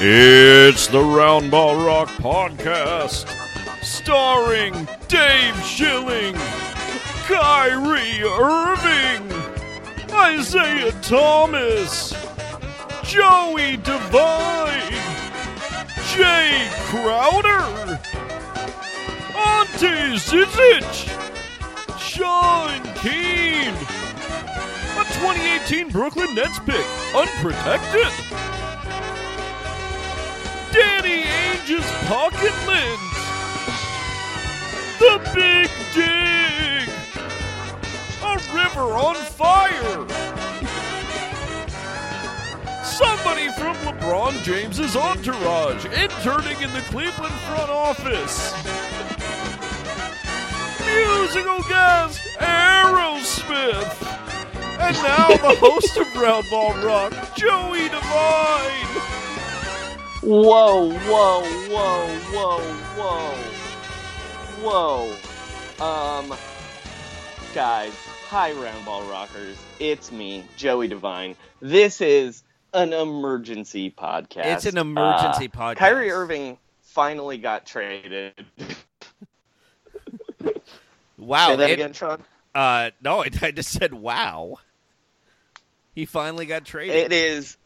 It's the Roundball Rock Podcast, starring Dave Schilling, Kyrie Irving, Isaiah Thomas, Joey Devine, Jay Crowder, Ante Zizic, Sean Keane, a 2018 Brooklyn Nets pick, unprotected. Danny Ainge's pocket lens. The Big Dig. A river on fire. Somebody from LeBron James's entourage interning in the Cleveland front office. Musical guest Aerosmith. And now the host of Roundball Rock, Joey Devine. Whoa, whoa, whoa, whoa, whoa. Whoa. Um, guys, hi, Roundball Rockers. It's me, Joey Devine. This is an emergency podcast. It's an emergency Uh, podcast. Kyrie Irving finally got traded. Wow. Say that it- again, Sean. Uh, no, I, I just said wow. He finally got traded. It is.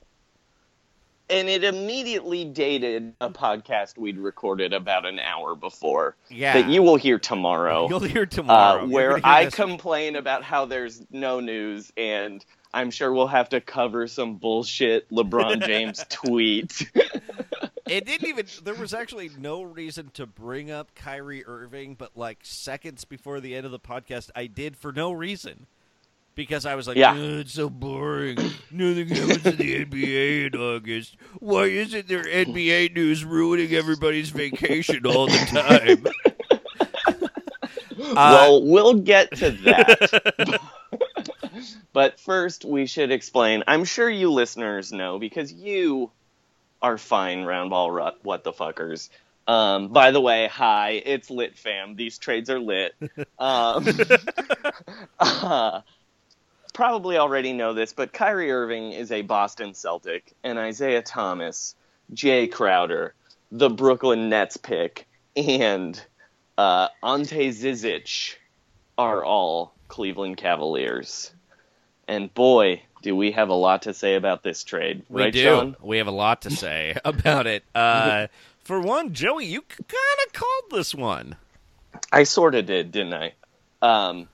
And it immediately dated a podcast we'd recorded about an hour before. Yeah. That you will hear tomorrow. You'll hear tomorrow. Uh, where hear I complain about how there's no news, and I'm sure we'll have to cover some bullshit LeBron James tweet. It didn't even. There was actually no reason to bring up Kyrie Irving, but like seconds before the end of the podcast, I did for no reason. Because I was like, Yeah. "Ugh, it's so boring. Nothing happens in the NBA in August. Why isn't there NBA news ruining everybody's vacation all the time? Uh, well, we'll get to that. but first, we should explain. I'm sure you listeners know because you are fine, roundball rut, what the fuckers. Um, by the way, hi, it's lit fam. These trades are lit. Um, uh, probably already know this, but Kyrie Irving is a Boston Celtic, and Isaiah Thomas, Jay Crowder, the Brooklyn Nets pick, and uh, Ante Zizic are all Cleveland Cavaliers. And boy, do we have a lot to say about this trade? We right, do. Sean? We have a lot to say about it. Uh, for one, Joey, you kind of called this one. I sort of did, didn't I? Um,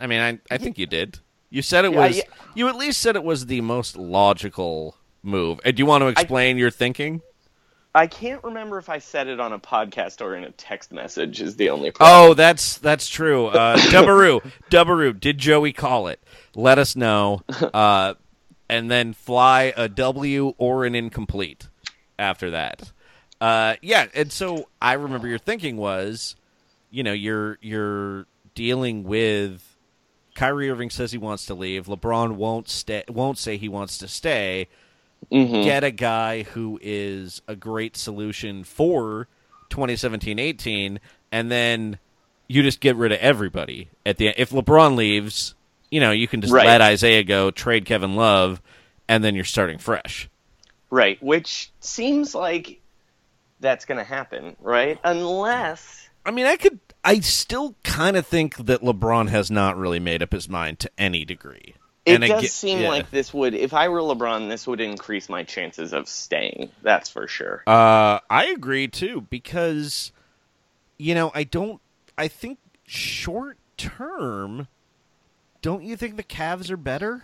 I mean, I I think you did. You said it Yeah, was. yeah. You at least said it was the most logical move. Uh, do you want to explain your thinking? I can't remember if I said it on a podcast or in a text message. Is the only problem. Oh, that's that's true. Uh, Dubbaroo, Dubbaroo, did Joey call it? Let us know, uh, and then fly a W or an incomplete after that. Uh, yeah, and so I remember your thinking was, you know, you're you're dealing with Kyrie Irving says he wants to leave. LeBron won't stay. Won't say he wants to stay. Mm-hmm. Get a guy who is a great solution for 2017-18, and then you just get rid of everybody at the end. If LeBron leaves, you know you can just Right. let Isaiah go, trade Kevin Love, and then you're starting fresh. Right, which seems like that's going to happen, right? Unless I mean, I could. I still kind of think that LeBron has not really made up his mind to any degree. it And does seem yeah. like this would, if I were LeBron, this would increase my chances of staying. That's for sure. Uh, I agree too because, you know, I don't. I think short term, don't you think the Cavs are better?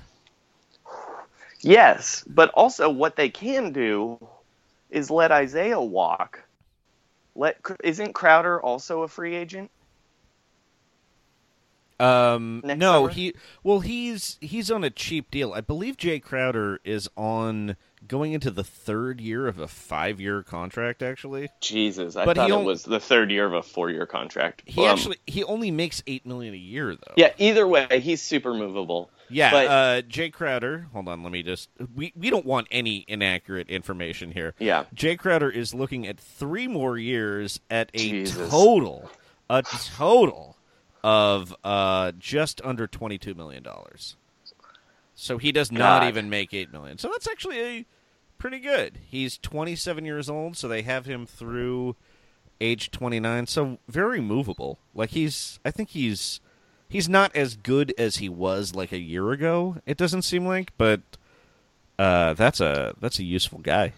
Yes, but also what they can do is let Isaiah walk. Let isn't Crowder also a free agent? Um, Next no, summer? he. Well, he's he's on a cheap deal. I believe Jay Crowder is on going into the third year of a five year contract. Actually, Jesus, I But he thought it on- was the third year of a four-year contract. he Um, actually he only makes eight million a year though. yeah. Either way, he's super movable. Yeah, but uh, Jay Crowder. Hold on, let me just. We we don't want any inaccurate information here. Yeah. Jay Crowder is looking at three more years at a Jesus. total, a total of uh, just under twenty two million dollars. So he does not God. even make eight million. So that's actually a, pretty good. He's twenty seven years old, so they have him through age twenty nine. So very movable. Like he's, I think he's he's not as good as he was like a year ago. It doesn't seem like, but uh, that's a that's a useful guy.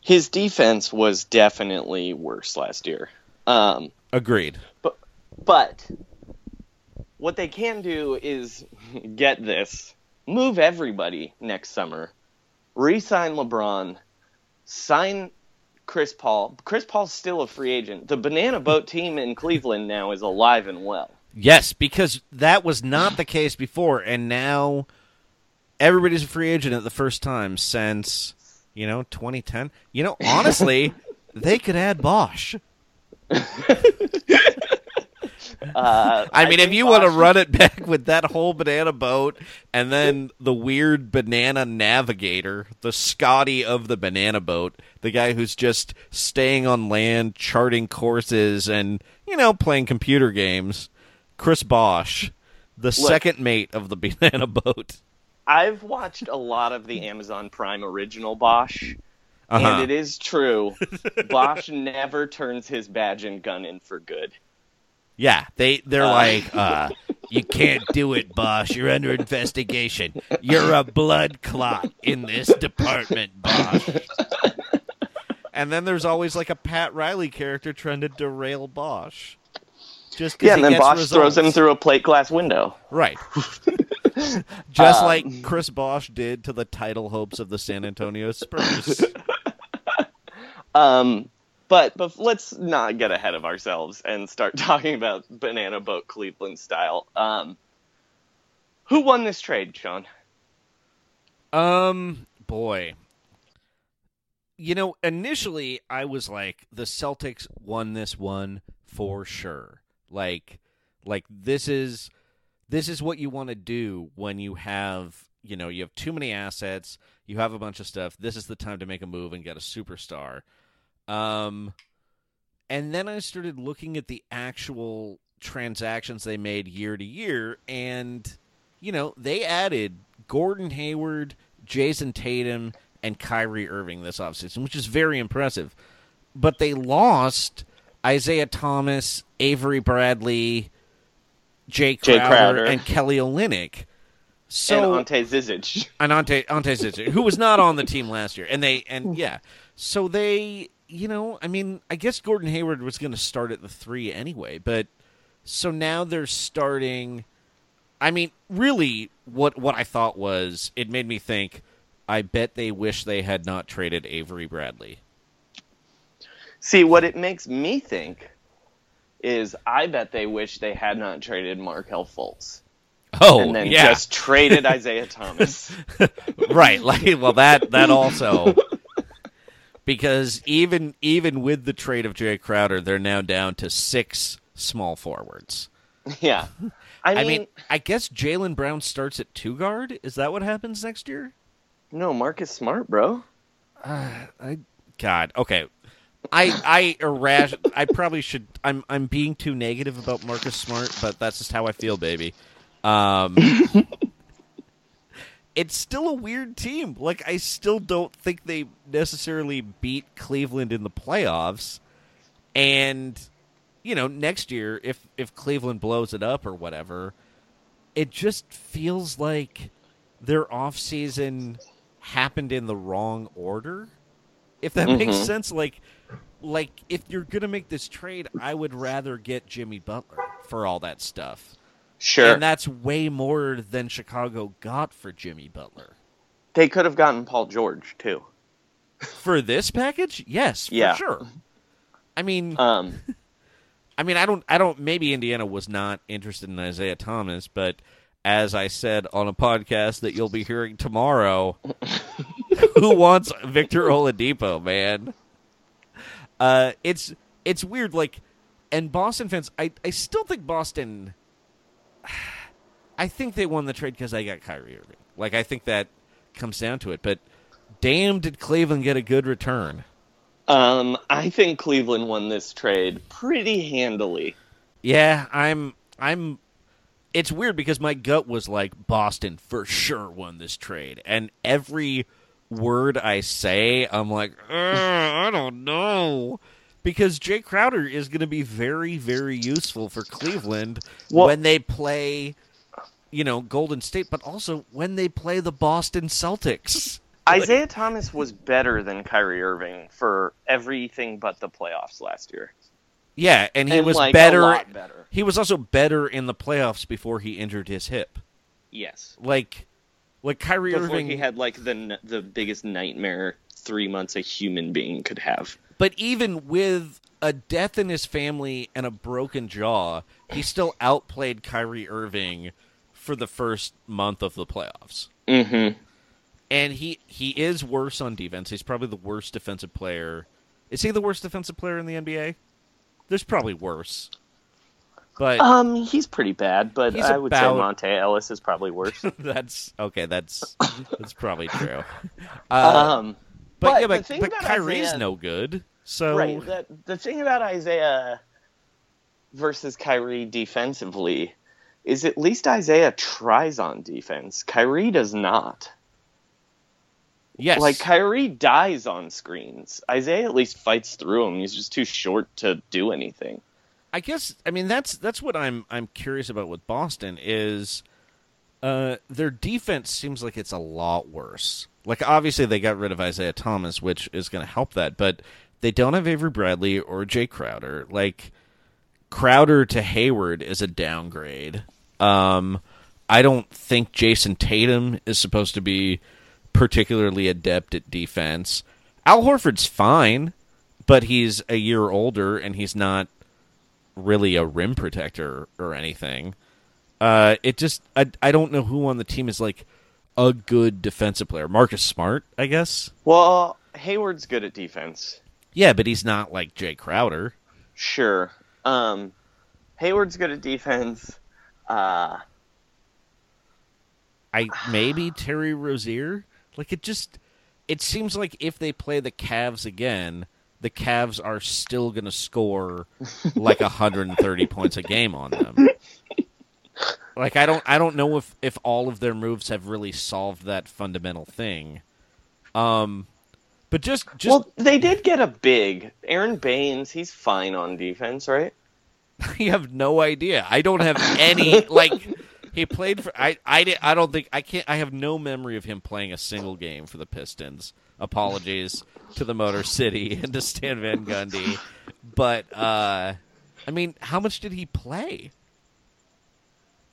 his defense was definitely worse last year. Um, Agreed. but but what they can do is get this, move everybody next summer, re-sign LeBron, sign Chris Paul. Chris Paul's still a free agent. The Banana Boat team in Cleveland now is alive and well. Yes, because that was not the case before, and now everybody's a free agent at the first time since you know 2010. You know, honestly, they could add Bosh. Uh, I mean, if think you want to run it back with that whole banana boat and then the weird banana navigator, the Scotty of the banana boat, the guy who's just staying on land, charting courses, and, you know, playing computer games, Chris Bosh, the second mate of the banana boat. I've watched a lot of the Amazon Prime original Bosch, Uh-huh. and it is true. Bosch never turns his badge and gun in for good. Yeah, they they're like, uh, you can't do it, Bosch. You're under investigation. You're a blood clot in this department, Bosch. and then there's always like a Pat Riley character trying to derail Bosch. Just Yeah, and then Bosch results. throws him through a plate glass window. Right. Just Um, like Chris Bosh did to the title hopes of the San Antonio Spurs. Um, but but let's not get ahead of ourselves and start talking about banana boat Cleveland style. Um, who won this trade, Sean? Um, boy. You know, initially I was like the Celtics won this one for sure. Like like this is this is what you want to do when you have, you know, you have too many assets, you have a bunch of stuff. This is the time to make a move and get a superstar. Um and then I started looking at the actual transactions they made year to year and you know, they added Gordon Hayward, Jayson Tatum, and Kyrie Irving this offseason, which is very impressive. But they lost Isaiah Thomas, Avery Bradley, Jay Crowder, Jay Crowder. and Kelly Olynyk. So and Ante Zizic. and Ante Ante Zizic, who was not on the team last year, and they and hmm. yeah, so they, you know, I mean, I guess Gordon Hayward was going to start at the three anyway, but so now they're starting. I mean, really, what what I thought was it made me think. I bet they wish they had not traded Avery Bradley. See, what it makes me think is I bet they wish they had not traded Markelle Fultz. Oh, and then yeah, just traded Isaiah Thomas. right. Like, well, that that also because even even with the trade of Jay Crowder, they're now down to six small forwards. yeah. I mean, I mean, I guess Jaylen Brown starts at two guard. Is that what happens next year? no, Marcus Smart, bro. Uh, I God, okay. I I irras- I probably should. I'm I'm being too negative about Marcus Smart, but that's just how I feel, baby. Um, it's still a weird team. Like I still don't think they necessarily beat Cleveland in the playoffs, and you know next year if if Cleveland blows it up or whatever, it just feels like their off season happened in the wrong order. If that makes Mhm. sense, like like if you're gonna make this trade, I would rather get Jimmy Butler for all that stuff. Sure. And that's way more than Chicago got for Jimmy Butler. they could have gotten Paul George too. For this package? Yes, for Yeah. sure. I mean Um, I mean I don't I don't maybe Indiana was not interested in Isaiah Thomas, but as I said on a podcast that you'll be hearing tomorrow, who wants Victor Oladipo, man? Uh, it's it's weird. Like, and Boston fans, I I still think Boston. I think they won the trade because they got Kyrie Irving. Like, I think that comes down to it. But damn, did Cleveland get a good return? um, I think Cleveland won this trade pretty handily. Yeah, I'm I'm it's weird because my gut was like Boston for sure won this trade. And every word I say, I'm like, "Uh, I don't know. Because Jay Crowder is going to be very, very useful for Cleveland Well- when they play, you know, Golden State, but also when they play the Boston Celtics. Isaiah Thomas was better than Kyrie Irving for everything but the playoffs last year. Yeah, and he And, was like, a better. lot better. He was also better in the playoffs before he injured his hip. Yes. Like, like Kyrie Before Irving he had like the the biggest nightmare three months a human being could have. But even with a death in his family and a broken jaw, he still outplayed Kyrie Irving for the first month of the playoffs. Mm-hmm. And he he is worse on defense. He's probably the worst defensive player. Is he the worst defensive player in the NBA? There's probably worse. But Um, he's pretty bad, but I would about- say Monta Ellis is probably worse. that's okay. That's that's probably true. Uh, um, but, but yeah, but, but Kyrie's Isaiah- no good. So right. The the thing about Isaiah versus Kyrie defensively is at least Isaiah tries on defense. Kyrie does not. yes, Like Kyrie dies on screens. Isaiah at least fights through him. He's just too short to do anything. I guess I mean that's that's what I'm I'm curious about with Boston is uh their defense seems like it's a lot worse. Like obviously they got rid of Isaiah Thomas, which is going to help that, but they don't have Avery Bradley or Jay Crowder. Like Crowder to Hayward is a downgrade. Um I don't think Jayson Tatum is supposed to be particularly adept at defense. Al Horford's fine, but he's a year older and he's not really a rim protector or anything. Uh, it just I I don't know who on the team is like a good defensive player. Marcus Smart, I guess. Well, Hayward's good at defense. Yeah, but he's not like Jay Crowder. Sure. Um, Hayward's good at defense. Uh, I maybe Terry Rozier. Like it just it seems like if they play the Cavs again, the Cavs are still going to score like 130 points a game on them. Like I don't I don't know if if all of their moves have really solved that fundamental thing. Um but just just well, they did get a big Aron Baynes. He's fine on defense, right? I have no idea. I don't have any like he played for. I I I don't think I can't. I have no memory of him playing a single game for the Pistons. Apologies to the Motor City and to Stan Van Gundy, but uh, I mean, how much did he play?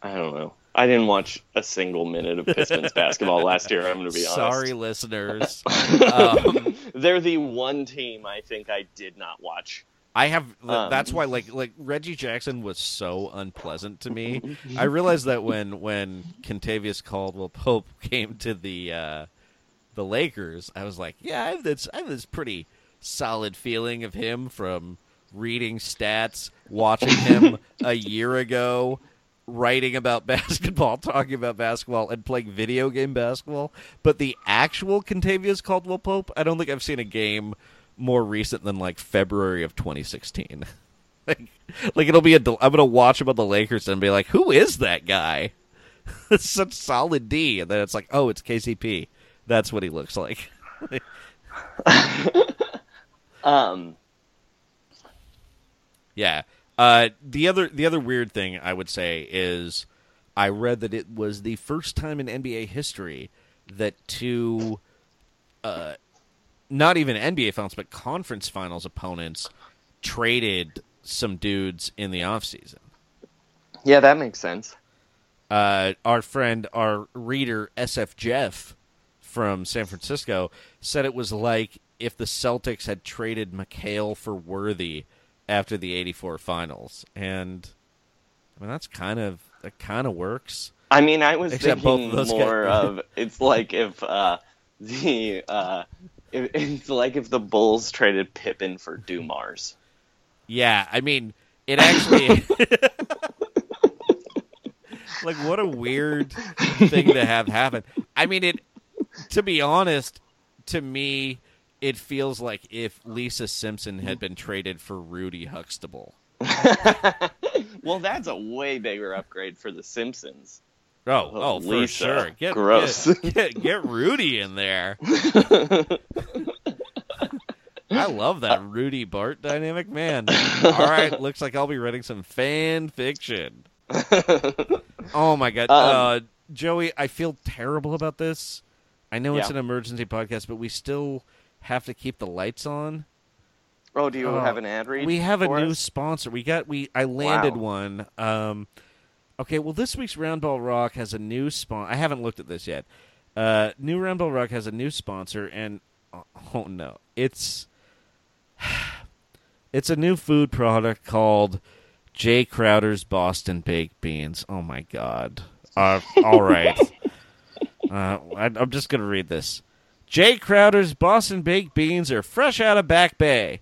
I don't know. I didn't watch a single minute of Pistons basketball last year. I'm going to be honest. Sorry, listeners. um, They're the one team I think I did not watch. I have. Um, that's why, like, like Reggie Jackson was so unpleasant to me. I realized that when when Kentavious Caldwell Pope came to the uh, the Lakers, I was like, yeah, I have this. I have this pretty solid feeling of him from reading stats, watching him a year ago, writing about basketball, talking about basketball, and playing video game basketball. But the actual Kentavious Caldwell Pope, I don't think I've seen a game more recent than like February of 2016. like, like it'll be a. del- I'm gonna watch about the Lakers and be like, who is that guy? it's such solid D, and then it's like, oh, it's KCP. That's what he looks like. Um, Yeah. Uh, the other the other weird thing I would say is I read that it was the first time in NBA history that two uh, not even NBA finals but conference finals opponents traded some dudes in the offseason. yeah, that makes sense. Uh, our friend, our reader SF Jeff from San Francisco said it was like if the Celtics had traded McHale for Worthy after the '84 finals, and I mean that's kind of that kind of works. I mean, I was Except thinking of more of it's like if uh, the uh, it, it's like if the Bulls traded Pippen for Dumars. Yeah, I mean it actually. like what a weird thing to have happen. I mean it. To be honest, to me, it feels like if Lisa Simpson had been traded for Rudy Huxtable. Well, that's a way bigger upgrade for the Simpsons. Oh, oh, for Lisa. sure. Get, Gross. Get, get, get Rudy in there. I love that Rudy Bart dynamic, man. All right, looks like I'll be writing some fan fiction. Oh my god, Um, uh, Joey, I feel terrible about this. I know it's an emergency podcast, but we still have to keep the lights on. Oh, do you Oh, have an ad read? We have a for new us? sponsor. We got we I landed Wow. one. Um, okay, well this week's Roundball Rock has a new sponsor. I haven't looked at this yet. Uh, new Roundball Rock has a new sponsor, and oh, oh no, it's it's a new food product called Jay Crowder's Boston Baked Beans. Oh my god! Uh, all right, uh, I'm just gonna read this. Jay Crowder's Boston Baked Beans are fresh out of Back Bay.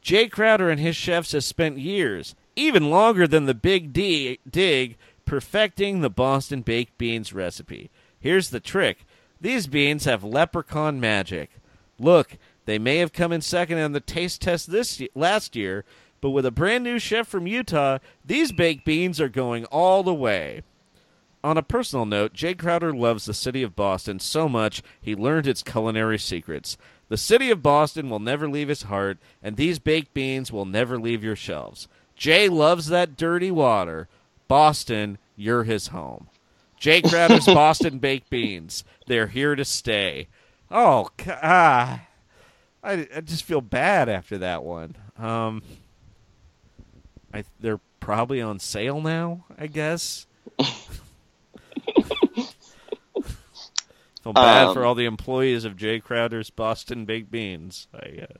Jay Crowder and his chefs have spent years, even longer than the Big D dig, perfecting the Boston baked beans recipe. Here's the trick these beans have leprechaun magic. Look, they may have come in second on the taste test this last year, but with a brand new chef from Utah, these baked beans are going all the way. On a personal note, Jay Crowder loves the city of Boston so much he learned its culinary secrets. The city of Boston will never leave his heart, and these baked beans will never leave your shelves. Jay loves that dirty water. Boston, you're his home. Jay Crowder's Boston baked beans. They're here to stay. Oh, ah. I, I just feel bad after that one. Um, I, they're probably on sale now, I guess. Feel bad Um, for all the employees of Jay Crowder's Boston Baked Beans. I, uh,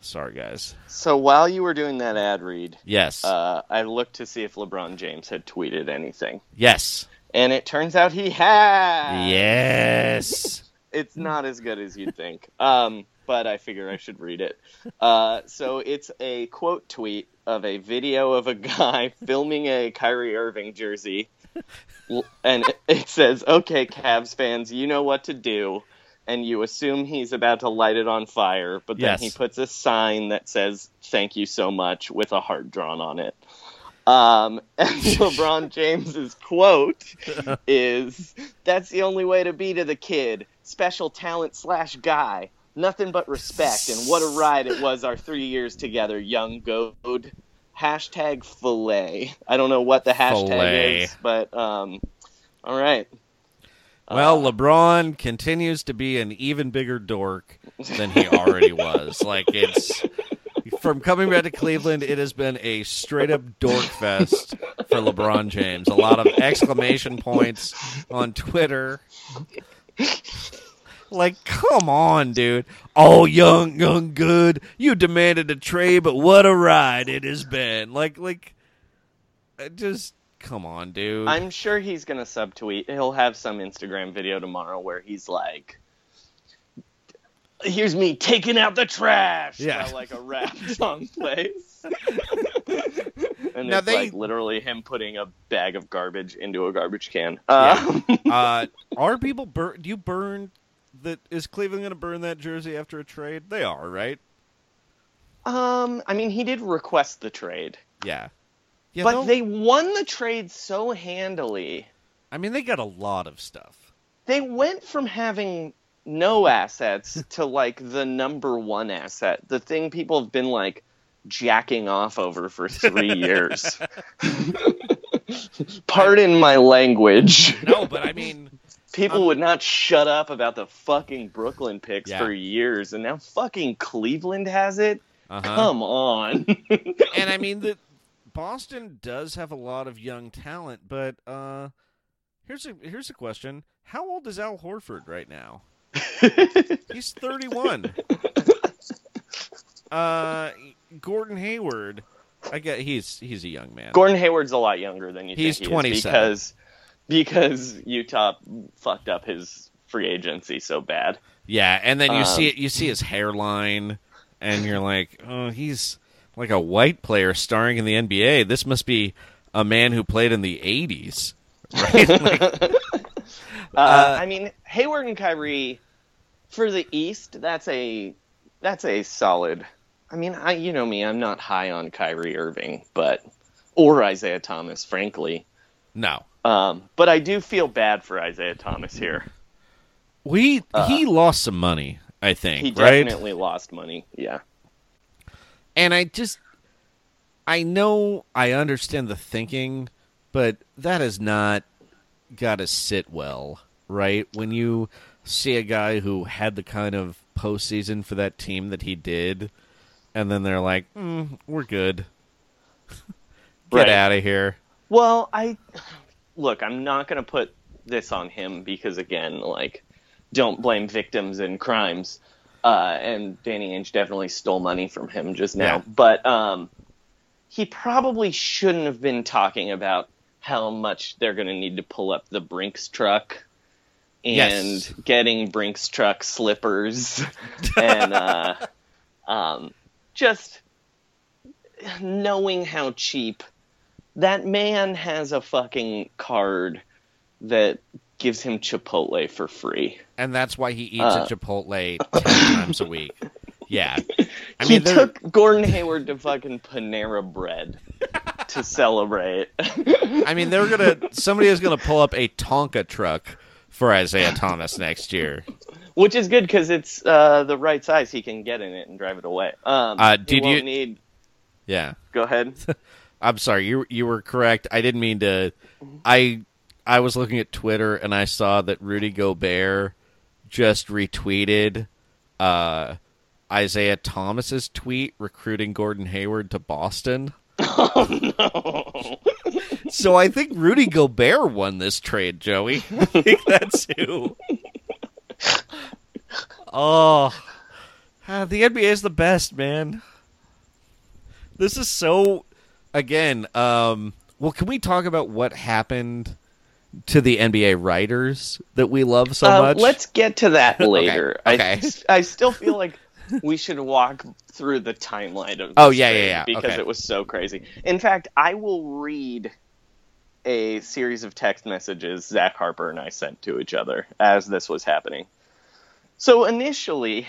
sorry, guys. So while you were doing that ad read, Yes. uh, I looked to see if LeBron James had tweeted anything, yes. and it turns out he had. Yes. It's not as good as you'd think, um, but I figure I should read it. Uh, so it's a quote tweet of a video of a guy filming a Kyrie Irving jersey, and it- says, "Okay, Cavs fans, you know what to do." And you assume he's about to light it on fire, but then Yes. he puts a sign that says "Thank you so much" with a heart drawn on it. Um, and LeBron James's quote is, "That's the only way to be to the kid. Special talent slash guy. Nothing but respect. And what a ride it was our three years together, young goad. Hashtag fillet. I don't know what the hashtag Fillet. is, but um, all right. Well, LeBron continues to be an even bigger dork than he already was. Like it's from coming back to Cleveland, it has been a straight up dork fest for LeBron James. A lot of exclamation points on Twitter. Like, come on, dude. Oh, young, young, good. You demanded a trade, but what a ride it has been. Like, like, just come on, dude. I'm sure he's gonna subtweet. He'll have some Instagram video tomorrow where he's like, "Here's me taking out the trash." Yeah. while, like a rap song plays. and Now it's they- like literally him putting a bag of garbage into a garbage can. Uh, uh, are people burn? Do you burn? That is Cleveland going to burn that jersey after a trade? They are, right? um, I mean, he did request the trade, Yeah. Yeah, but they won the trade so handily. I mean, they got a lot of stuff. They went from having no assets to like the number one asset, the thing people have been like jacking off over for three years. Pardon my language. No, but I mean, People would not shut up about the fucking Brooklyn picks Yeah. for years, and now fucking Cleveland has it. uh-huh. Come on. and I mean that Boston does have a lot of young talent, but uh, here's a here's a question: How old is Al Horford right now? He's thirty-one. Uh, Gordon Hayward, I get he's he's a young man. Gordon Hayward's a lot younger than you He's think he 27. because because Utah fucked up his free agency so bad. Yeah, and then you Um, see it. You see his hairline, and you're like, oh, he's like a white player starring in the NBA. This must be a man who played in the '80s, right? Like, Uh, I mean, Hayward and Kyrie for the East. That's a that's a solid. I mean, I you know me, I'm not high on Kyrie Irving, but or Isaiah Thomas, frankly. no, Um, but I do feel bad for Isaiah Thomas here. we he lost some money, I think, Uh, He right? definitely lost money. Yeah. And I just, I know, I understand the thinking, but that has not got to sit well, right? When you see a guy who had the kind of postseason for that team that he did, and then they're like, mm, "We're good, get Right. out of here." Well, I look. I'm not going to put this on him because, again, like, don't blame victims in crimes. Uh, and Danny Ainge definitely stole money from him just now. Yeah. But um, he probably shouldn't have been talking about how much they're going to need to pull up the Brinks truck and Yes. getting Brinks truck slippers and uh, um, just knowing how cheap that man has a fucking card that gives him Chipotle for free. And that's why he eats Uh. at Chipotle ten times a week. Yeah, I he mean, they're- took Gordon Hayward to fucking Panera Bread to celebrate. I mean, they're gonna somebody is gonna pull up a Tonka truck for Isaiah Thomas next year. Which is good because it's uh, the right size. He can get in it and drive it away. Um, Uh, did you- need? Yeah. Go ahead. I'm sorry, you you were correct. I didn't mean to. I I was looking at Twitter and I saw that Rudy Gobert just retweeted uh, Isaiah Thomas's tweet recruiting Gordon Hayward to Boston. Oh, no! So I think Rudy Gobert won this trade, Joey. I think that's who. Oh, ah, the NBA is the best, man. This is so. Again, um, well, can we talk about what happened to the NBA writers that we love so Uh, much? Let's get to that later. okay. I I still feel like we should walk through the timeline of. Oh, yeah, yeah, yeah. Because Okay. it was so crazy. In fact, I will read a series of text messages Zach Harper and I sent to each other as this was happening. So initially,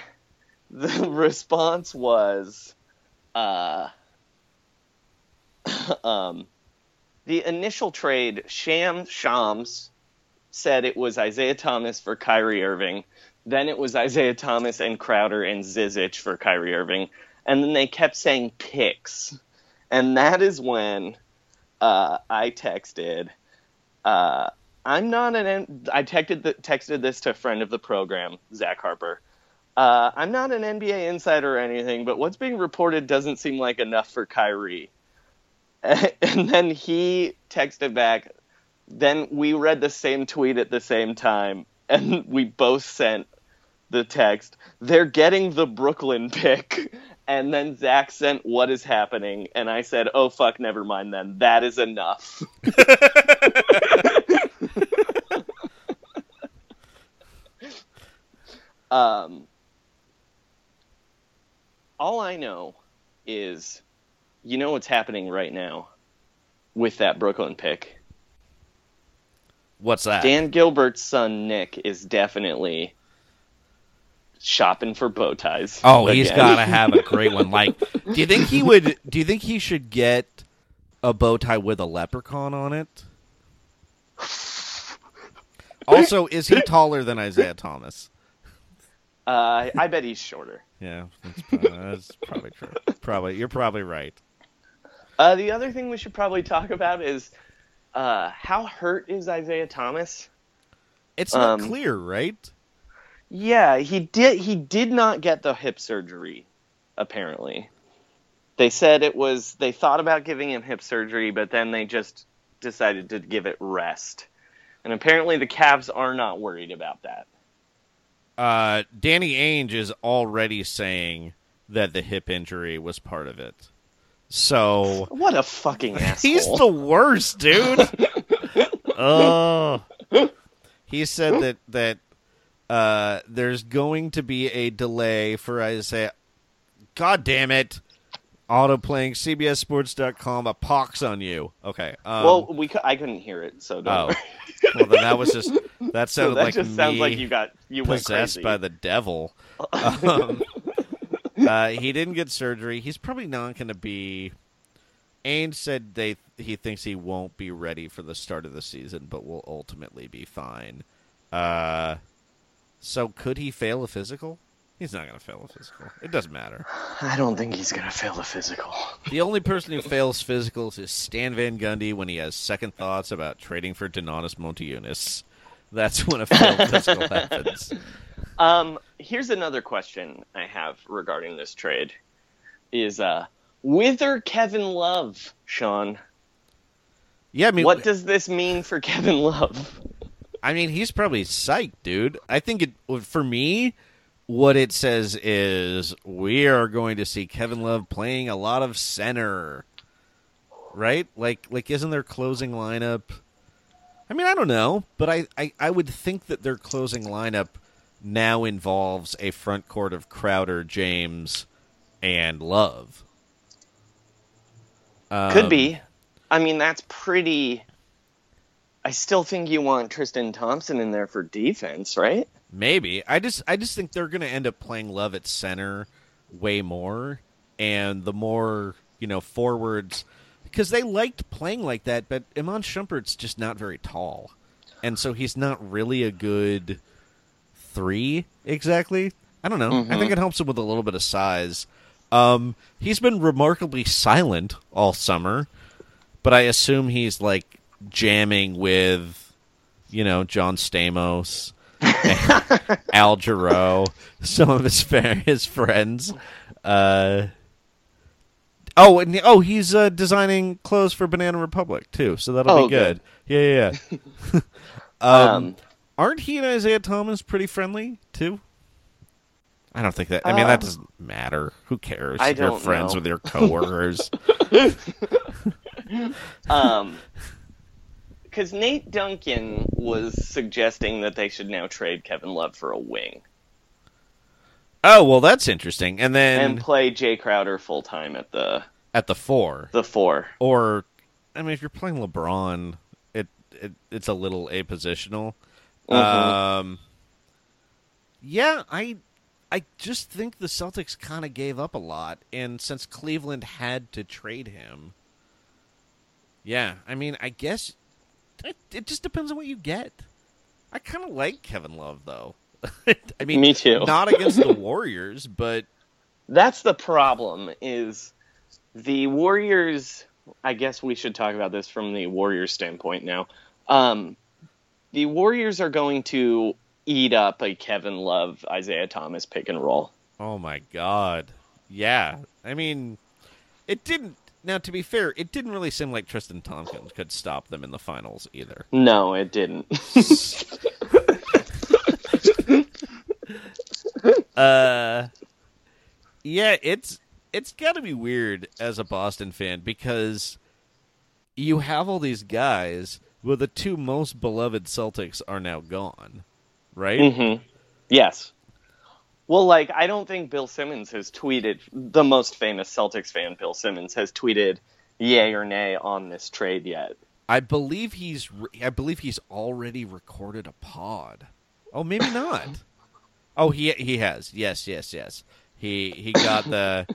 the response was, uh, um, the initial trade. Sham Shams said it was Isaiah Thomas for Kyrie Irving. Then it was Isaiah Thomas and Crowder and Zizic for Kyrie Irving. And then they kept saying picks. and that is when uh, I texted. Uh, I'm not an. I texted the, texted this to a friend of the program, Zach Harper. Uh, I'm not an NBA insider or anything, but what's being reported doesn't seem like enough for Kyrie. And then he texted back. Then we read the same tweet at the same time, and we both sent the text. They're getting the Brooklyn pick. And then Zach sent what is happening, and I said, "Oh fuck, never mind. Then that is enough." um, all I know is, you know what's happening right now with that Brooklyn pick. What's that? Dan Gilbert's son Nick is definitely shopping for bow ties. Oh, he's got to have a great one. Like, do you think he would? Do you think he should get a bow tie with a leprechaun on it? Also, is he taller than Isaiah Thomas? Uh, I bet he's shorter. Yeah, that's probably, that's probably true. Probably, you're probably right. Uh, the other thing we should probably talk about is uh, how hurt is Isaiah Thomas? It's not Um, clear, right? Yeah, he did. He did not get the hip surgery. Apparently, they said it was. They thought about giving him hip surgery, but then they just decided to give it rest. And apparently, the Cavs are not worried about that. Uh, Danny Ainge is already saying that the hip injury was part of it. So What a fucking asshole! he's the worst, dude. oh, he said that that uh, there's going to be a delay for Isaiah. God damn it! Auto playing CBSSports.com a pox on you. Okay. Um, well, we cou- I couldn't hear it, so don't. oh, well then that was just that So sounded that like just sounds like you got you possessed by the devil. Um, uh, he didn't get surgery. He's probably not going to be. Ainge said they he thinks he won't be ready for the start of the season, but will ultimately be fine. Uh, so could he fail a physical? He's not going to fail a physical. It doesn't matter. I don't think he's gonna fail the physical. The only person who fails physicals is Stan Van Gundy when he has second thoughts about trading for Donatas Motiejunas. That's when a failed physical happens. Um, here's another question I have regarding this trade: Is uh, whither Kevin Love, Sean? Yeah, I mean, what does this mean for Kevin Love? I mean, he's probably psyched, dude. I think it for me, what it says is we are going to see Kevin Love playing a lot of center, right? Like, like isn't their closing lineup? I mean, I don't know, but I, I, I would think that their closing lineup now involves a front court of Crowder, James, and Love. Could Um, be. I mean, that's pretty. I still think you want Tristan Thompson in there for defense, right? Maybe. I just I just think they're going to end up playing Love at center way more and the more, you know, forwards because they liked playing like that, but Iman Shumpert's just not very tall. And so he's not really a good 3 exactly. I don't know. I think it helps him with a little bit of size. Um he's been remarkably silent all summer, but I assume he's like jamming with you know, John Stamos Al Jarreau, some of his fa- his friends. Uh, oh, and oh, he's uh, designing clothes for Banana Republic too, so that'll Oh, be good. Yeah, yeah. yeah. um, aren't he and Isaiah Thomas pretty friendly too? I don't think that. I mean, that doesn't matter. Who cares? I You're friends know. with your coworkers. Um, because Nate Duncan was suggesting that they should now trade Kevin Love for a wing oh well, that's interesting. And then and play Jay Crowder full time at the at the four, the four. or I mean, if you're playing LeBron, it, it it's a little apositional. Um, yeah, I I just think the Celtics kind of gave up a lot, and since Cleveland had to trade him, yeah, I mean, I guess it, it just depends on what you get. I kind of like Kevin Love though. I mean, Me too. Not against the Warriors, but That's the problem. Is the Warriors. I guess we should talk about this from the Warriors standpoint now. Um, the Warriors are going to eat up a Kevin Love, Isaiah Thomas pick and roll. Oh my god. Yeah. I mean, it didn't. Now, to be fair, it didn't really seem like Tristan Tompkins could stop them in the finals either. No, it didn't. uh, yeah, it's it's got to be weird as a Boston fan because you have all these guys, but the two most beloved Celtics are now gone, right? Mm-hmm. Yes. Well, like I don't think Bill Simmons has tweeted the most famous Celtics fan, Bill Simmons, has tweeted yay or nay on this trade yet. I believe he's re- I believe he's already recorded a pod. Oh, maybe not. oh, he he has. Yes, yes, yes. He he got the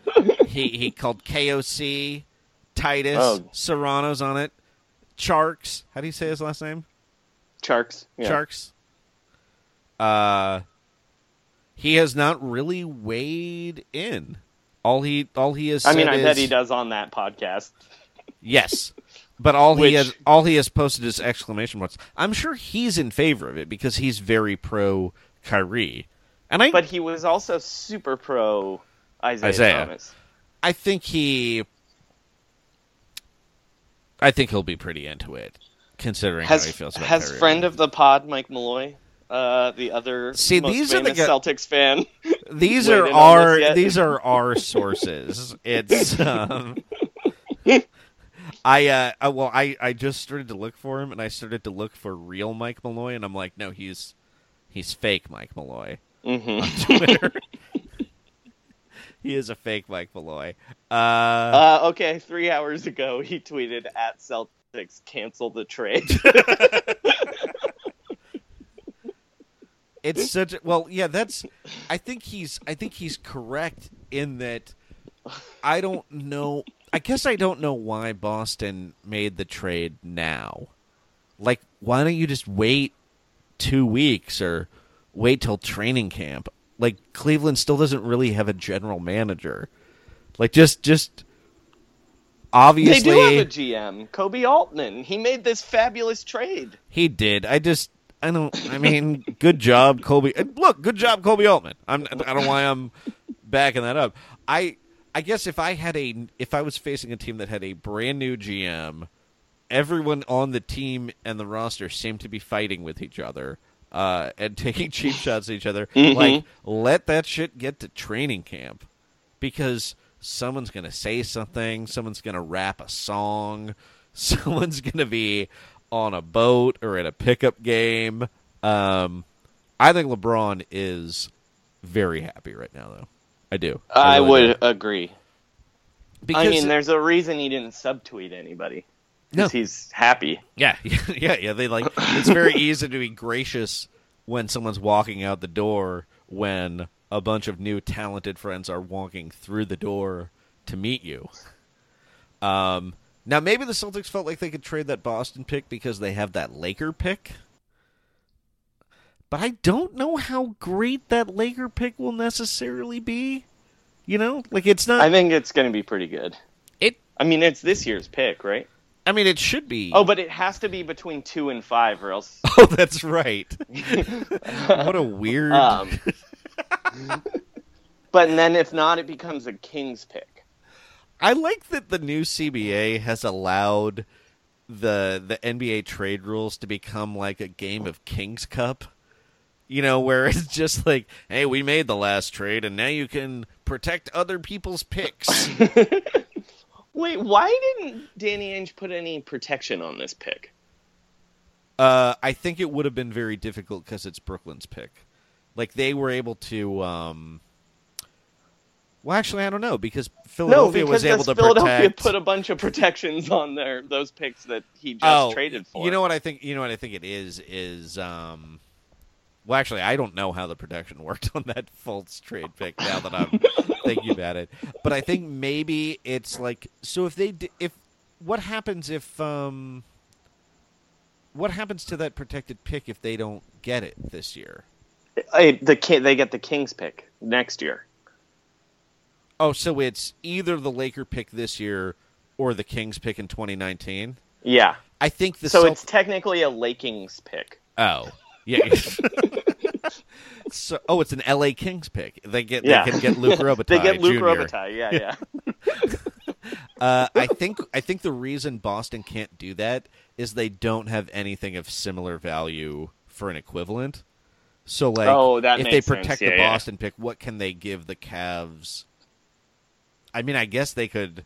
he he called KOC Titus Oh. Serrano's on it. Charks. How do you say his last name? Sharks. Yeah. Sharks. Uh he has not really weighed in. All he all he has I mean, I is, bet he does on that podcast. Yes. But all Which- he has all he has posted is exclamation marks. I'm sure he's in favor of it because he's very pro Kyrie. And I But he was also super pro Isaiah, Isaiah. Thomas. I think he I think he'll be pretty into it considering how he feels about has Kyrie. friend of the pod Mike Malloy, uh, the other See, these are the Celtics fan. These are our these are our sources. It's um I uh I- well I I just started to look for him and I started to look for real Mike Malloy and I'm like no he's he's fake Mike Malloy Mhm. on Twitter. he is a fake Mike Malloy. Uh, Uh, okay, three hours ago he tweeted at Celtics cancel the trade. it's such a, well yeah that's I think he's I think he's correct in that I don't know I guess I don't know why Boston made the trade now. Like why don't you just wait 2 weeks or wait till training camp? Like Cleveland still doesn't really have a general manager. Like just just obviously they do have a GM, Koby Altman. He made this fabulous trade. He did. I just, I don't. I mean, good job, Koby. Look, good job, Koby Altman. I'm. I don't know why I'm backing that up. I. I guess if I had a, if I was facing a team that had a brand new GM, everyone on the team and the roster seemed to be fighting with each other uh, and taking cheap shots at each other. Mhm. Like, let that shit get to training camp because someone's going to say something, someone's going to rap a song, someone's going to be on a boat or at a pickup game. Um, I think LeBron is very happy right now, though. I do. I, really would do. agree. Because I mean, there's a reason he didn't subtweet anybody. No. He's happy. Yeah, yeah, yeah. They like it's very easy to be gracious when someone's walking out the door when a bunch of new talented friends are walking through the door to meet you. Um, now maybe the Celtics felt like they could trade that Boston pick because they have that Laker pick. But I don't know how great that Laker pick will necessarily be. You know, like it's not. I think it's going to be pretty good. It. I mean, it's this year's pick, right? I mean, it should be. Oh, but it has to be between two and five, or else. Oh, that's right. what a weird. Um, but then if not, it becomes a Kings pick. I like that the new CBA has allowed the the NBA trade rules to become like a game of Kings Cup. You know, where it's just like, hey, we made the last trade, and now you can protect other people's picks. Wait, why didn't Danny Ainge put any protection on this pick? uh, I think it would have been very difficult because it's Brooklyn's pick. Like they were able to. Um... Well, actually, I don't know because No, Philadelphia because was able does to Philadelphia protect. put a bunch of protections on their those picks that he just oh, traded for. You know what I think? You know what I think it is is. um Well, actually, I don't know how the protection worked on that Fultz trade pick. Now that I'm thinking about it, but I think maybe it's like so. If they d- if what happens if um what happens to that protected pick if they don't get it this year? Hey, the Ki- they get the Kings pick next year. Oh, so it's either the Laker pick this year or the Kings pick in 2019. Yeah. I think the So Celt- it's technically a Lakings pick. oh yeah. so oh, it's an LA Kings pick. They get Yeah. they can get Luke Robitaille. they get Luke Jr. Robitaille. Yeah, yeah. Uh, I think I think the reason Boston can't do that is they don't have anything of similar value for an equivalent. So like, Oh, that if they protect Yeah, the. Boston pick, what can they give the Cavs? I mean, I guess they could.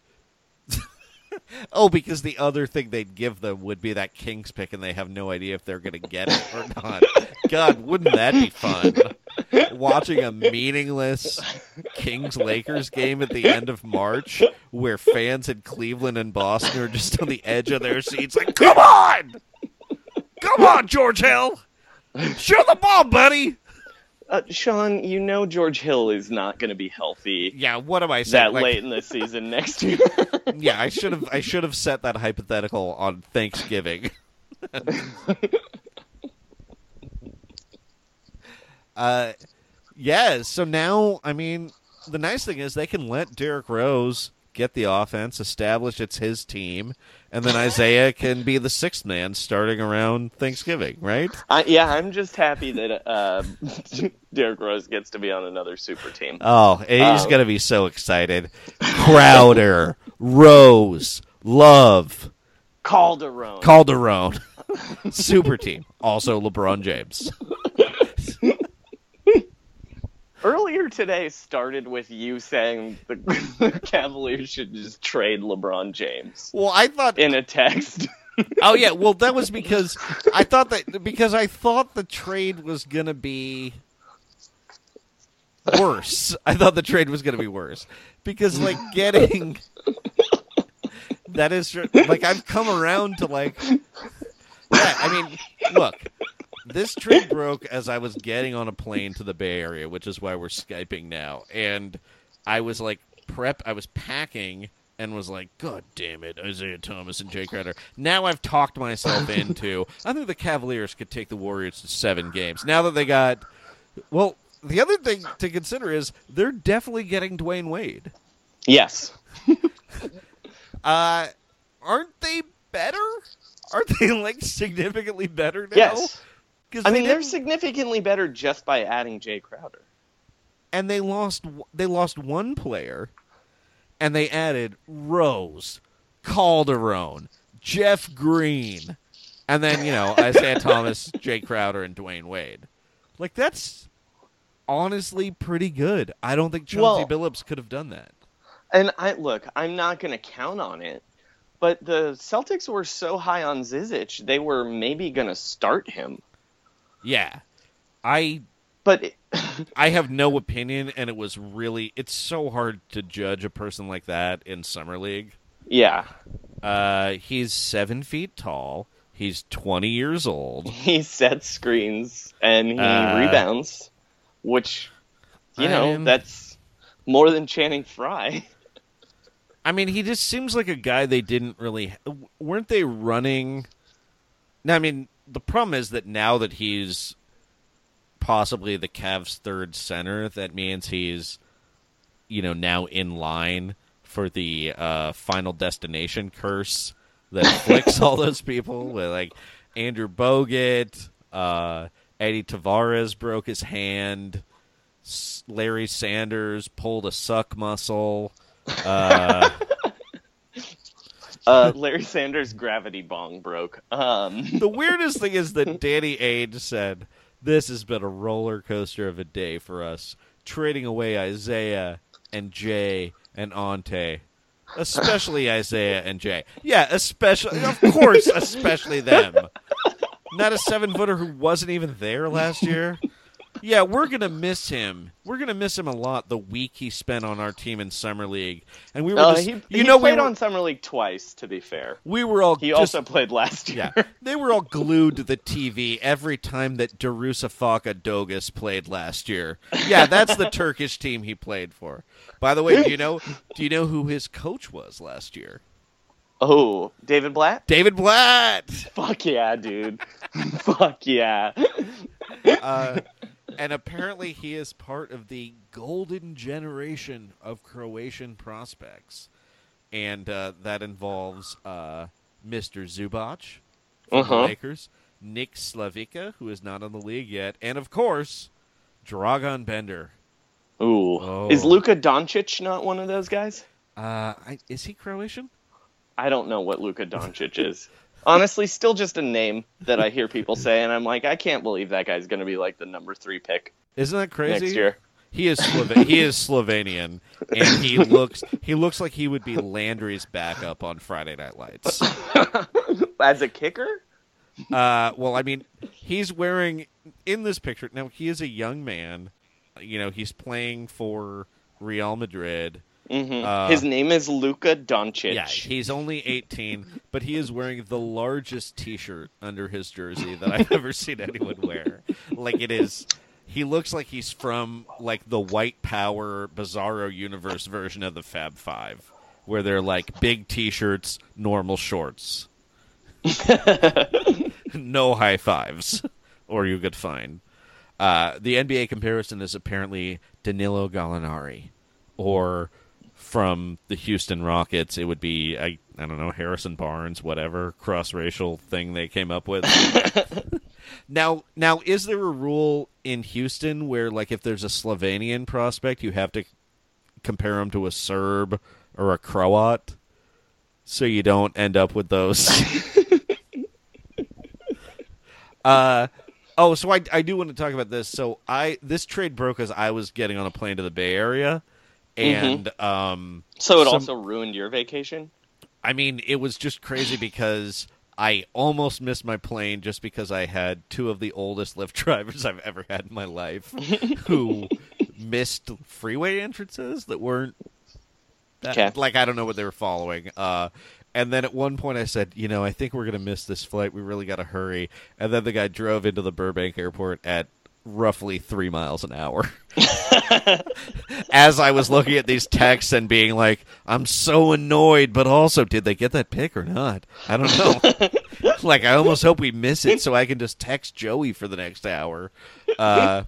Oh, because the other thing they'd give them would be that Kings pick, and they have no idea if they're going to get it or not. God, wouldn't that be fun? Watching a meaningless Kings Lakers game at the end of March, where fans in Cleveland and Boston are just on the edge of their seats, like, "Come on, come on, George Hill, shoot the ball, buddy." Uh, Sean, you know George Hill is not going to be healthy Yeah, what am I saying? that Like, late in the season next year. yeah, I should have I should have set that hypothetical on Thanksgiving. uh yeah, so now I mean the nice thing is they can let Derrick Rose get the offense, establish it's his team, and then Isaiah can be the sixth man starting around Thanksgiving, right? I, yeah, I'm just happy that uh, Derrick Rose gets to be on another super team. Oh, he's Oh. gonna be so excited. Crowder, Rose, Love, Calderon. Calderon, super team. Also LeBron James. Earlier today started with you saying the Cavaliers should just trade LeBron James Well, I thought. in a text. Oh yeah, well that was because I thought that because I thought the trade was gonna be worse. I thought the trade was gonna be worse because like getting that is like I've come around to like yeah. I mean, look, this trade broke as I was getting on a plane to the Bay Area, which is why we're skyping now, and I was like prep. I was packing and was like, God damn it, Isaiah Thomas and Jae Crowder. Now I've talked myself into. I think the Cavaliers could take the Warriors to seven games. Now that they got, well, the other thing to consider is they're definitely getting Dwyane Wade. yes. Uh, aren't they better? Aren't they like significantly better now? Yes. I they mean, they're significantly better just by adding Jae Crowder. and they lost they lost one player, and they added Rose, Calderon, Jeff Green, and then you know Isaiah Thomas, Jae Crowder, and Dwyane Wade. Like that's honestly pretty good. I don't think Chauncey Well- Billups could have done that. And I look, I'm not going to count on it, but the Celtics were so high on Zizic, they were maybe going to start him. Yeah, I But it- I have no opinion, and it was really it's so hard to judge a person like that in summer league. yeah, Uh, he's seven feet tall. He's twenty years old. he sets screens and he Uh, rebounds, which you know I'm- that's more than Channing Frye. I mean, he just seems like a guy they didn't really weren't they running. I mean, the problem is that now that he's possibly the Cavs' third center, that means he's, you know, now in line for the uh, final destination curse that afflicts all those people. With like Andrew Bogut, uh, Edy Tavares broke his hand. Larry Sanders pulled a suck muscle. Uh, Uh, Larry Sanders' gravity bong broke. Um, the weirdest thing is that Danny Ainge said, "This has been a roller coaster of a day for us, trading away Isaiah and Jae and Ante, especially Isaiah and Jae. Yeah, especially, of course, especially them. Not a seven footer who wasn't even there last year. Yeah, we're gonna miss him. We're gonna miss him a lot. The week he spent on our team in summer league, and we were, uh, just, he, you he know, we played were, on Summer League twice. To be fair, we were all he just- also played last year. yeah, they were all glued to the TV every time that Darussafaka Dogus played last year. Yeah, that's the Turkish team he played for. By the way, do you know do you know who his coach was last year? Oh, David Blatt. David Blatt. Fuck yeah, dude. Fuck yeah. Uh, and apparently he is part of the golden generation of Croatian prospects, and uh, that involves uh, Mr. Zubac from Uh-huh. the Lakers, Nik Slavica, who is not in the league yet, and of course, Dragan Bender. Ooh. Oh. Is Luka Doncic not one of those guys? Uh, I, is he Croatian? I don't know what Luka Doncic is. Honestly, still just a name that I hear people say, and I'm like, I can't believe that guy's going to be like the number three pick Isn't that crazy? next year. He is he is Slovenian, and he looks he looks like he would be Landry's backup on Friday Night Lights. As a kicker? Uh, well, I mean, he's wearing in this picture now. He is a young man. You know, he's playing for Real Madrid. Hmm Uh, His name is Luka Doncic. Yeah, he's only 18, but he is wearing the largest T-shirt under his jersey that I've ever seen anyone wear. Like it is, he looks like he's from like the White Power Bizarro Universe version of the Fab Five, where they're like big T-shirts, normal shorts, no high fives, or you could find. Uh, the NBA comparison is apparently Danilo Gallinari, or from the Houston Rockets, it would be I I don't know Harrison Barnes, whatever cross racial thing they came up with. now, now is there a rule in Houston where like if there's a Slovenian prospect, you have to compare him to a Serb or a Croat, so you don't end up with those. uh oh, so I I do want to talk about this. So I this trade broke as I was getting on a plane to the Bay Area, and um, So it some- also ruined your vacation? I mean, it was just crazy because I almost missed my plane just because I had two of the oldest Lyft drivers I've ever had in my life who missed freeway entrances that weren't that, Okay. like I don't know what they were following. Uh, and then at one point I said, you know, I think we're gonna miss this flight. We really got to hurry. And then the guy drove into the Burbank airport at roughly three miles an hour. As I was looking at these texts and being like, I'm so annoyed, but also, did they get that pick or not? I don't know. like, I almost hope we miss it so I can just text Joey for the next hour. Uh,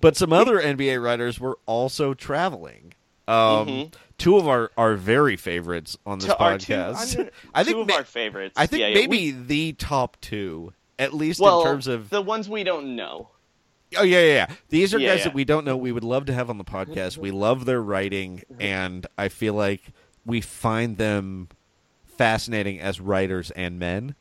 but some other NBA writers were also traveling. Um, Two of our, our very favorites on this To two, podcast. I'm- I think two of ma- our favorites. I think Yeah, yeah, maybe we- the top two, at least well, in terms of the ones we don't know. Oh yeah, yeah, yeah. These are Yeah, guys yeah. that we don't know. We would love to have on the podcast. We love their writing, and I feel like we find them fascinating as writers and men.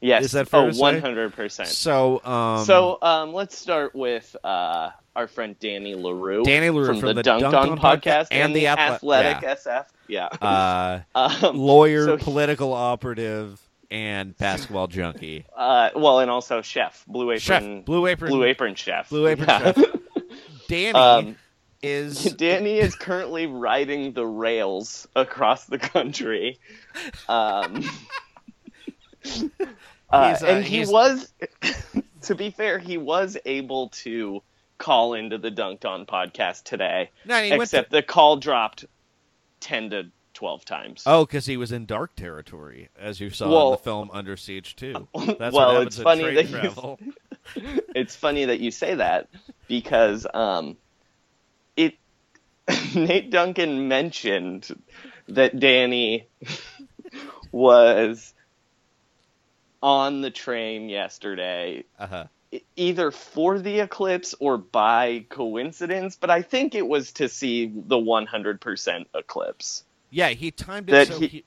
Yes. Is that fair oh, to say? 100%. So, um, so um, let's start with uh, our friend Danny Leroux. Danny Leroux from, from the, the Dunked On On podcast podcast and and the the Athle- Athletic yeah. SF. Yeah. uh, Um, lawyer, so- political operative, and basketball junkie. Uh, well, and also chef, Blue Apron, Chef, Blue Apron- Blue Apron chef, Blue Apron Yeah. chef. Danny Um, is Danny is currently riding the rails across the country. Um, uh, He's, uh, and he he's- was, to be fair, he was able to call into the Dunked On podcast today, No, except the call dropped 10 to 12 times. Oh, because he was in dark territory, as you saw in the film Under Siege 2. That's well, what it's funny that You, it's funny that you say that because um, it Nate Duncan mentioned that Danny was on the train yesterday Uh-huh. either for the eclipse or by coincidence but i think it was to see the 100% eclipse Yeah, he timed it so he, he,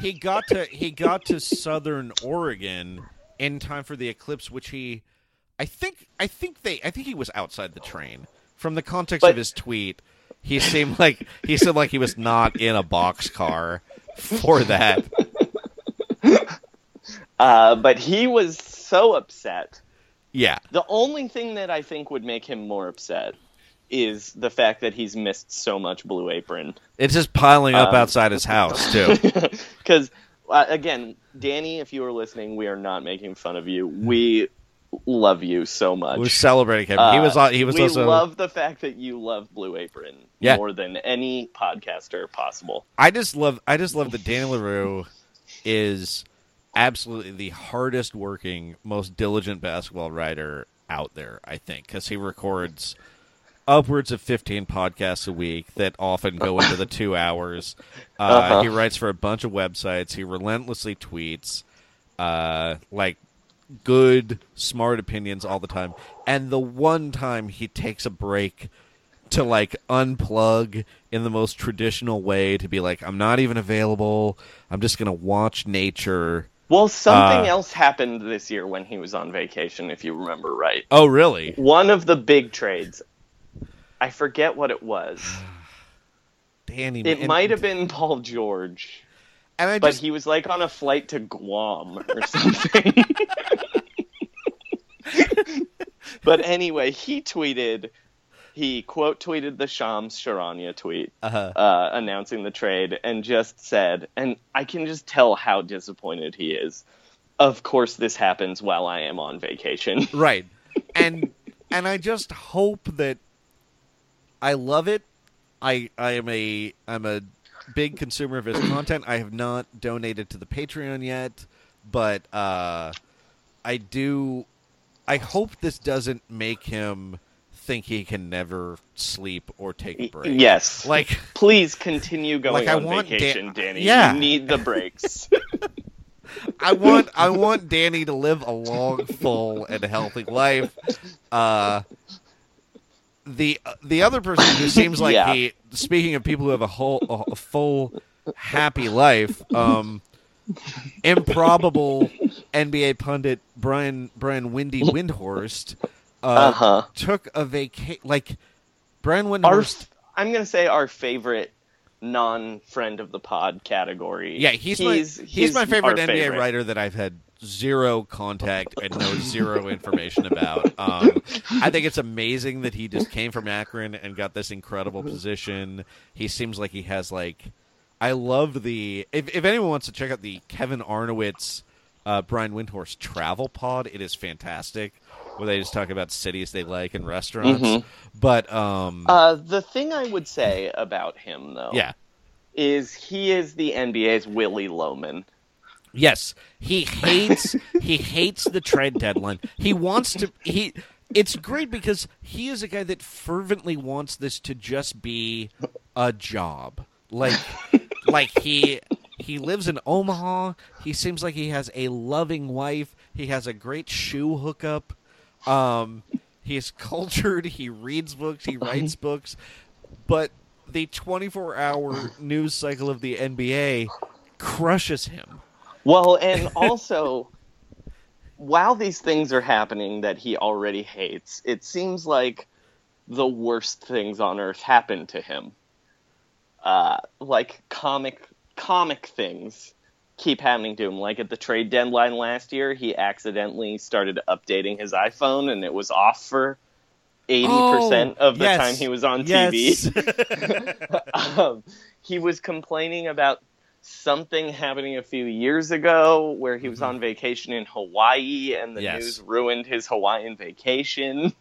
he got to he got to southern Oregon in time for the eclipse, which he I think I think they I think he was outside the train. From the context But- of his tweet, he seemed like he seemed like he was not in a boxcar for that. uh, but he was so upset Yeah. The only thing that I think would make him more upset is the fact that he's missed so much Blue Apron. It's just piling up Um, outside his house too. Because, uh, again, Danny, if you are listening, we are not making fun of you. We love you so much. We're celebrating him. he Uh, was he was we also love the fact that you love Blue Apron Yeah. more than any podcaster possible. I just love I just love that Danny Leroux is absolutely the hardest working, most diligent basketball writer out there. I think because he records upwards of 15 podcasts a week that often go into the two hours. Uh, Uh-huh. He writes for a bunch of websites. He relentlessly tweets, uh, like good, smart opinions all the time. And the one time he takes a break to like unplug in the most traditional way to be like, I'm not even available. I'm just gonna watch nature. Well, something Uh, else happened this year when he was on vacation, if you remember right. Oh, really? One of the big trades. I forget what it was. Danny, It might have been Paul George, And I but he was like on a flight to Guam or something. but anyway, he tweeted, he quote tweeted the Shams Charania tweet uh, uh, announcing the trade and just said, and I can just tell how disappointed he is. Of course, this happens while I am on vacation. right, and and I just hope that I love it. I I am a I'm a big consumer of his content. I have not donated to the Patreon yet, but uh, I do. I hope this doesn't make him think he can never sleep or take a break. Yes. Like Please continue going Like, I on want Dan- vacation, Danny. Yeah. You need the breaks. I want I want Danny to live a long, full, and healthy life. Uh, the the other person who seems like Yeah. he, speaking of people who have a whole a, a full, happy life, um, improbable NBA pundit Brian Brian Windy Windhorst uh, Uh-huh. took a vacation. Like Brian our, Windhorst. I'm going to say our favorite non-friend of the pod category. Yeah, he's, my he's, my favorite our NBA writer that I've had zero contact and know zero information about. Um, I think it's amazing that he just came from Akron and got this incredible position. He seems like he has like I love the if if anyone wants to check out the Kevin Arnovitz uh, Brian Windhorst travel pod, it is fantastic. Where they just talk about cities they like and restaurants. Mhm. But um Uh, the thing I would say about him, though, yeah. is he is the NBA's Willy Loman. Yes, he hates he hates the trade deadline. He wants to he it's great because he is a guy that fervently wants this to just be a job. Like like he he lives in Omaha. He seems like he has a loving wife. He has a great shoe hookup. Um he's cultured, he reads books, he writes books. But the 24-hour news cycle of the NBA crushes him. Well, and also, while these things are happening that he already hates, it seems like the worst things on earth happen to him. Uh, like comic comic things keep happening to him. Like at the trade deadline last year, he accidentally started updating his iPhone, and it was off for eighty percent Oh, of the yes. time he was on Yes. TV. um, he was complaining about something happening a few years ago where he was on vacation in Hawaii and the Mm-hmm. Yes. news ruined his Hawaiian vacation.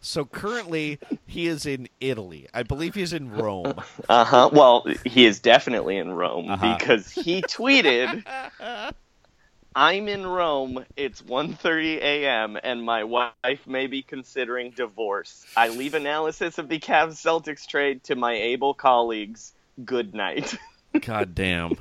So currently, he is in Italy. I believe he's in Rome. Uh huh. Well, he is definitely in Rome Uh-huh. because he tweeted, "I'm in Rome. It's 1:30 a.m. and my wife may be considering divorce. I leave analysis of the Cavs Celtics trade to my able colleagues. Good night." God damn.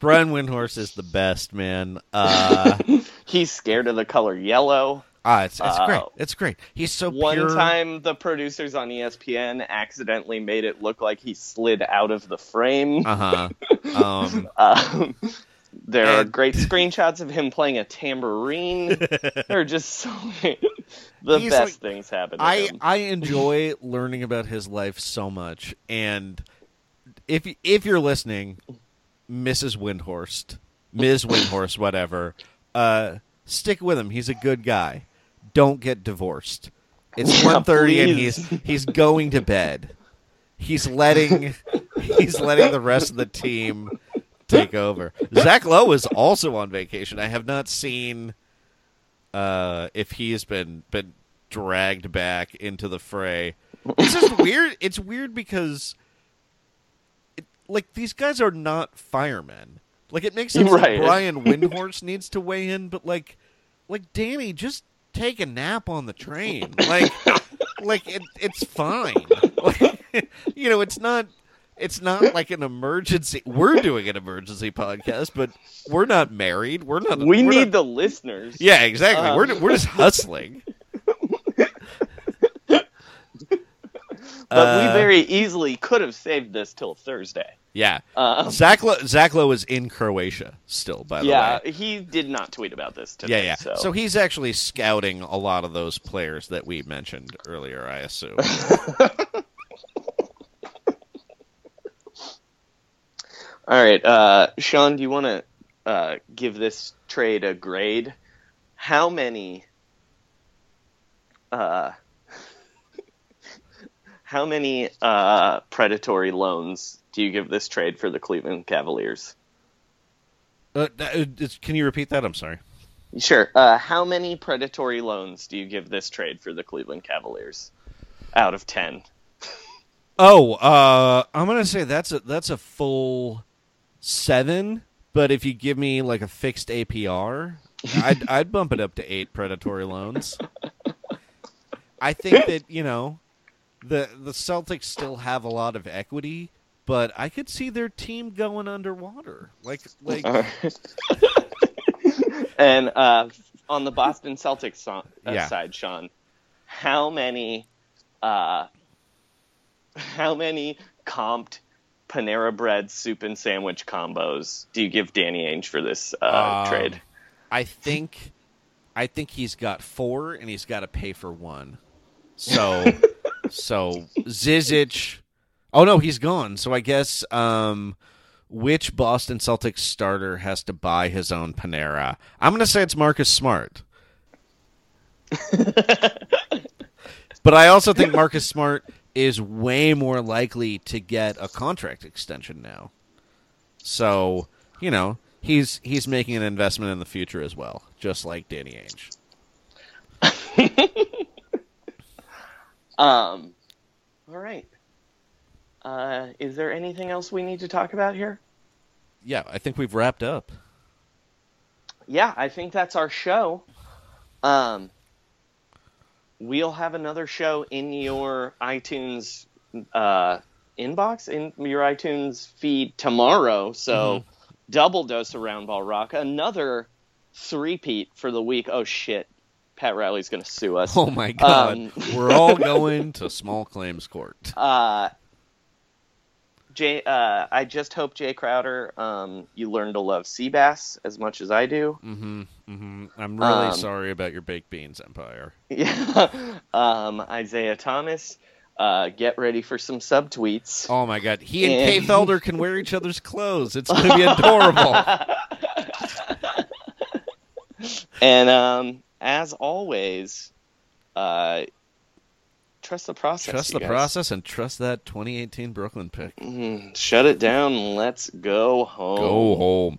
Brian Windhorst is the best, man. Uh, He's scared of the color yellow. ah, it's, it's Uh, great. It's great. He's so One pure. time, the producers on ESPN accidentally made it look like he slid out of the frame. Uh huh. Um, Um, there are great screenshots of him playing a tambourine. there are just so many. The He's best like- things happen to I him. I enjoy learning about his life so much, and if if you're listening, Mrs. Windhorst, Ms. Windhorst, whatever, uh, stick with him. He's a good guy. Don't get divorced. It's Yeah, one thirty, and he's he's going to bed. He's letting he's letting the rest of the team take over. Zach Lowe is also on vacation. I have not seen uh, if he's been been dragged back into the fray. It's just weird. It's weird because, like, these guys are not firemen. Like, it makes sense Right. that Brian Windhorst needs to weigh in, but like, like Danny, just take a nap on the train. Like, like it, it's fine. Like, you know, it's not. It's not like an emergency. We're doing an emergency podcast, but we're not married. We're not. We we're need not- the listeners. Yeah, exactly. Um, we're we're just hustling. But we Uh, very easily could have saved this till Thursday. Yeah. Um, Zach Lo- Zach Lowe is in Croatia still, by the yeah, way. Yeah, he did not tweet about this today. Yeah, yeah. So, So. he's actually scouting a lot of those players that we mentioned earlier, I assume. all right, uh, Sean, do you want to uh, give this trade a grade? How many? Uh, how many uh, predatory loans do you give this trade for the Cleveland Cavaliers? uh, uh, can you repeat that? I'm sorry. Sure. Uh, how many predatory loans do you give this trade for the Cleveland Cavaliers? Out of ten. Oh, uh, I'm gonna say that's a that's a full seven. But if you give me like a fixed APR, I'd I'd bump it up to eight predatory loans. I think that you know the the Celtics still have a lot of equity, but I could see their team going underwater. Like like And uh, on the Boston Celtics so- uh, Yeah. side, Sean, how many, uh, how many comped Panera Bread soup and sandwich combos do you give Danny Ainge for this uh, Um, trade? I think I think he's got four and he's got to pay for one. So so Zizic Oh no, he's gone. So I guess um which Boston Celtics starter has to buy his own Panera? I'm going to say it's Marcus Smart. but I also think Marcus Smart is way more likely to get a contract extension now. So, you know, he's he's making an investment in the future as well, just like Danny Ainge. Um, all right. Uh, is there anything else we need to talk about here? Yeah, I think we've wrapped up. yeah, I think that's our show. Um, we'll have another show in your iTunes uh, inbox, in your iTunes feed tomorrow. So, double dose of Round Ball Rock. Another three-peat for the week. Oh, shit. Pat Riley's going to sue us. Oh my god. Um, We're all going to small claims court. uh, Jae, uh, I just hope Jae Crowder, um, you learn to love sea bass as much as I do. Mm-hmm, mm-hmm. I'm really Um, sorry about your baked beans empire. Yeah. um, Isaiah Thomas, uh, get ready for some subtweets. Oh my god. He and Kay Felder can wear each other's clothes. It's going to be adorable. And um, as always, uh, trust the process. trust the guys. process and trust that 2018 Brooklyn pick. Mm, Shut it down. Let's go home. Go home.